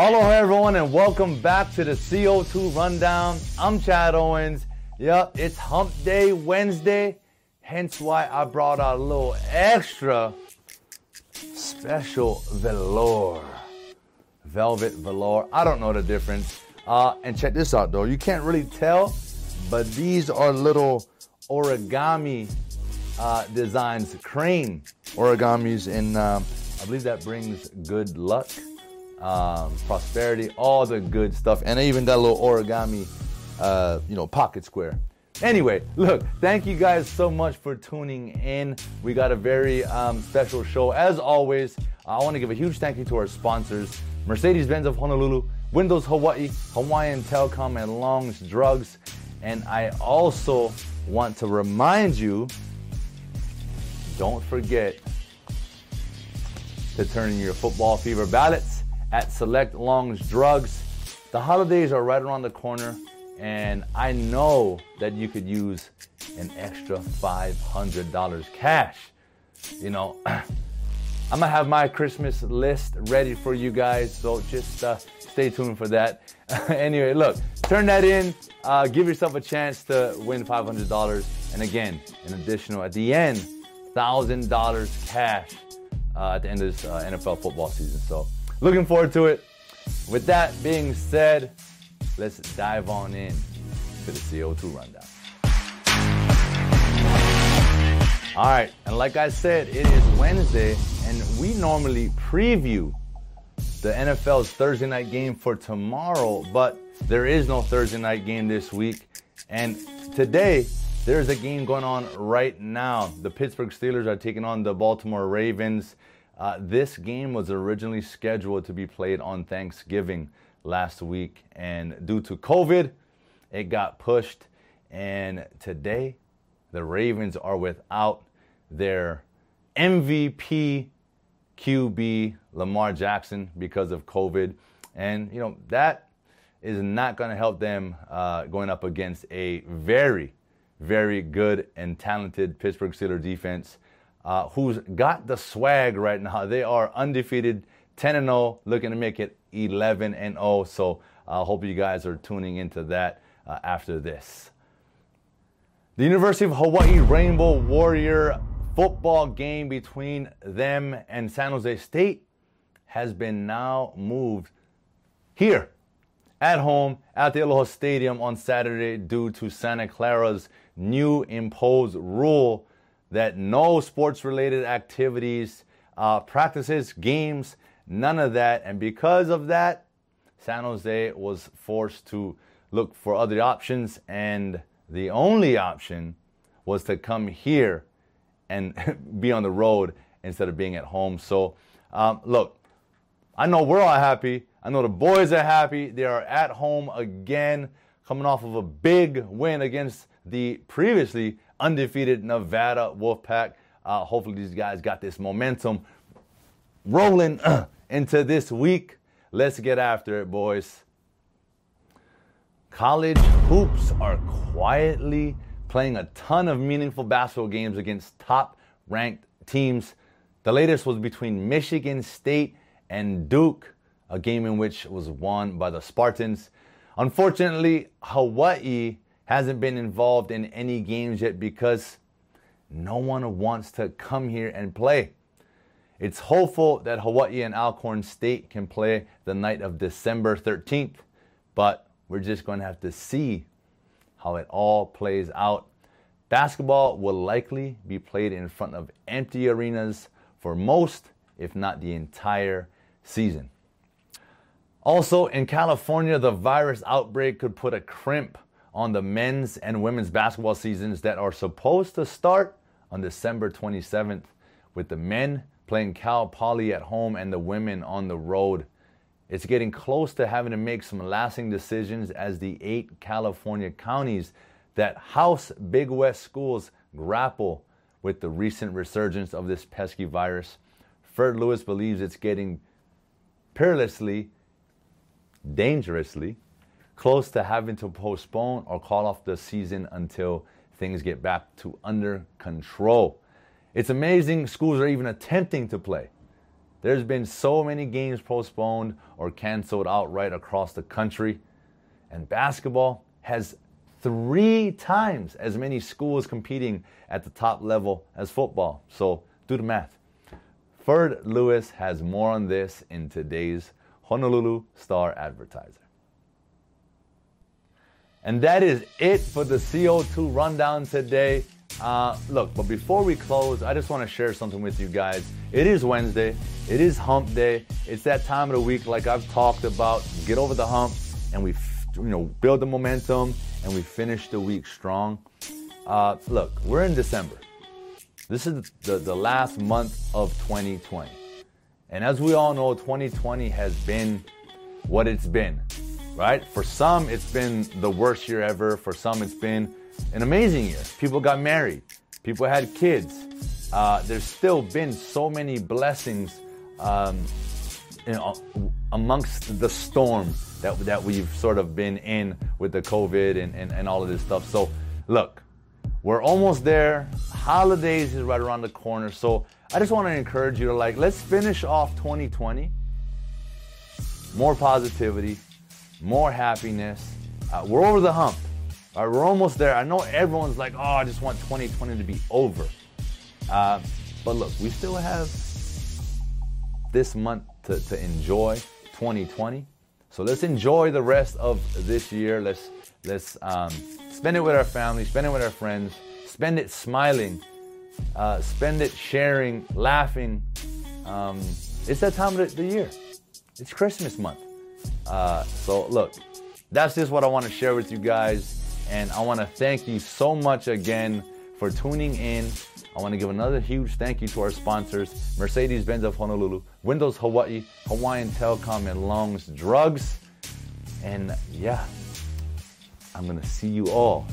Aloha, everyone, and welcome back to the CO2 Rundown. I'm Chad Owens. Yep, it's Hump Day Wednesday, hence why I brought out a little extra special velour. Velvet velour. I don't know the difference. Uh, and check this out, though. You can't really tell, but these are little origami uh, designs, crane origamis, and um, I believe that brings good luck, um, prosperity, all the good stuff, and even that little origami, uh, you know, pocket square. Anyway, look, thank you guys so much for tuning in. We got a very um, special show. As always, I want to give a huge thank you to our sponsors Mercedes Benz of Honolulu, Windows Hawaii, Hawaiian Telcom, and Long's Drugs. And I also want to remind you don't forget to turn in your football fever ballots at Select Long's Drugs. The holidays are right around the corner, and I know that you could use an extra $500 cash. You know, I'm gonna have my Christmas list ready for you guys, so just uh, stay tuned for that. anyway, look, turn that in, uh, give yourself a chance to win $500, and again, an additional at the end, $1,000 cash uh, at the end of this uh, NFL football season. So, looking forward to it. With that being said, let's dive on in to the CO2 rundown. All right, and like I said, it is Wednesday, and we normally preview the NFL's Thursday night game for tomorrow, but there is no Thursday night game this week. And today, there's a game going on right now. The Pittsburgh Steelers are taking on the Baltimore Ravens. Uh, this game was originally scheduled to be played on Thanksgiving last week, and due to COVID, it got pushed. And today, the Ravens are without their MVP QB Lamar Jackson because of COVID. And, you know, that is not going to help them uh, going up against a very, very good and talented Pittsburgh Steelers defense uh, who's got the swag right now. They are undefeated, 10 and 0, looking to make it 11 and 0. So I uh, hope you guys are tuning into that uh, after this. The University of Hawaii Rainbow Warrior football game between them and San Jose State has been now moved here at home at the Aloha Stadium on Saturday due to Santa Clara's new imposed rule that no sports related activities, uh, practices, games, none of that. And because of that, San Jose was forced to look for other options. And the only option was to come here and be on the road instead of being at home. So, um, look, I know we're all happy. I know the boys are happy. They are at home again, coming off of a big win against the previously undefeated Nevada Wolfpack. Uh, hopefully, these guys got this momentum rolling uh, into this week. Let's get after it, boys. College hoops are quietly playing a ton of meaningful basketball games against top ranked teams. The latest was between Michigan State and Duke, a game in which was won by the Spartans. Unfortunately, Hawaii hasn't been involved in any games yet because no one wants to come here and play. It's hopeful that Hawaii and Alcorn State can play the night of December 13th, but we're just going to have to see how it all plays out. Basketball will likely be played in front of empty arenas for most, if not the entire season. Also, in California, the virus outbreak could put a crimp on the men's and women's basketball seasons that are supposed to start on December 27th, with the men playing Cal Poly at home and the women on the road it's getting close to having to make some lasting decisions as the eight California counties that house Big West schools grapple with the recent resurgence of this pesky virus. Ferd Lewis believes it's getting perilously, dangerously close to having to postpone or call off the season until things get back to under control. It's amazing schools are even attempting to play. There's been so many games postponed or canceled outright across the country. And basketball has three times as many schools competing at the top level as football. So do the math. Ferd Lewis has more on this in today's Honolulu Star Advertiser. And that is it for the CO2 rundown today. Uh, look, but before we close, I just want to share something with you guys. It is Wednesday. It is hump day. It's that time of the week, like I've talked about. Get over the hump, and we, you know, build the momentum, and we finish the week strong. Uh, look, we're in December. This is the, the last month of 2020. And as we all know, 2020 has been what it's been, right? For some, it's been the worst year ever. For some, it's been an amazing year. People got married, people had kids. Uh, there's still been so many blessings um, you know, amongst the storm that, that we've sort of been in with the COVID and, and, and all of this stuff. So, look, we're almost there. Holidays is right around the corner. So, I just want to encourage you to like, let's finish off 2020. More positivity, more happiness. Uh, we're over the hump. All right, we're almost there. I know everyone's like, oh, I just want 2020 to be over. Uh, but look, we still have this month to, to enjoy 2020. So let's enjoy the rest of this year. Let's let's um, spend it with our family, spend it with our friends, spend it smiling, uh, spend it sharing, laughing. Um, it's that time of the, year. It's Christmas month. Uh, so look, that's just what I want to share with you guys. And I want to thank you so much again for tuning in. I want to give another huge thank you to our sponsors Mercedes Benz of Honolulu, Windows Hawaii, Hawaiian Telcom, and Longs Drugs. And yeah, I'm going to see you all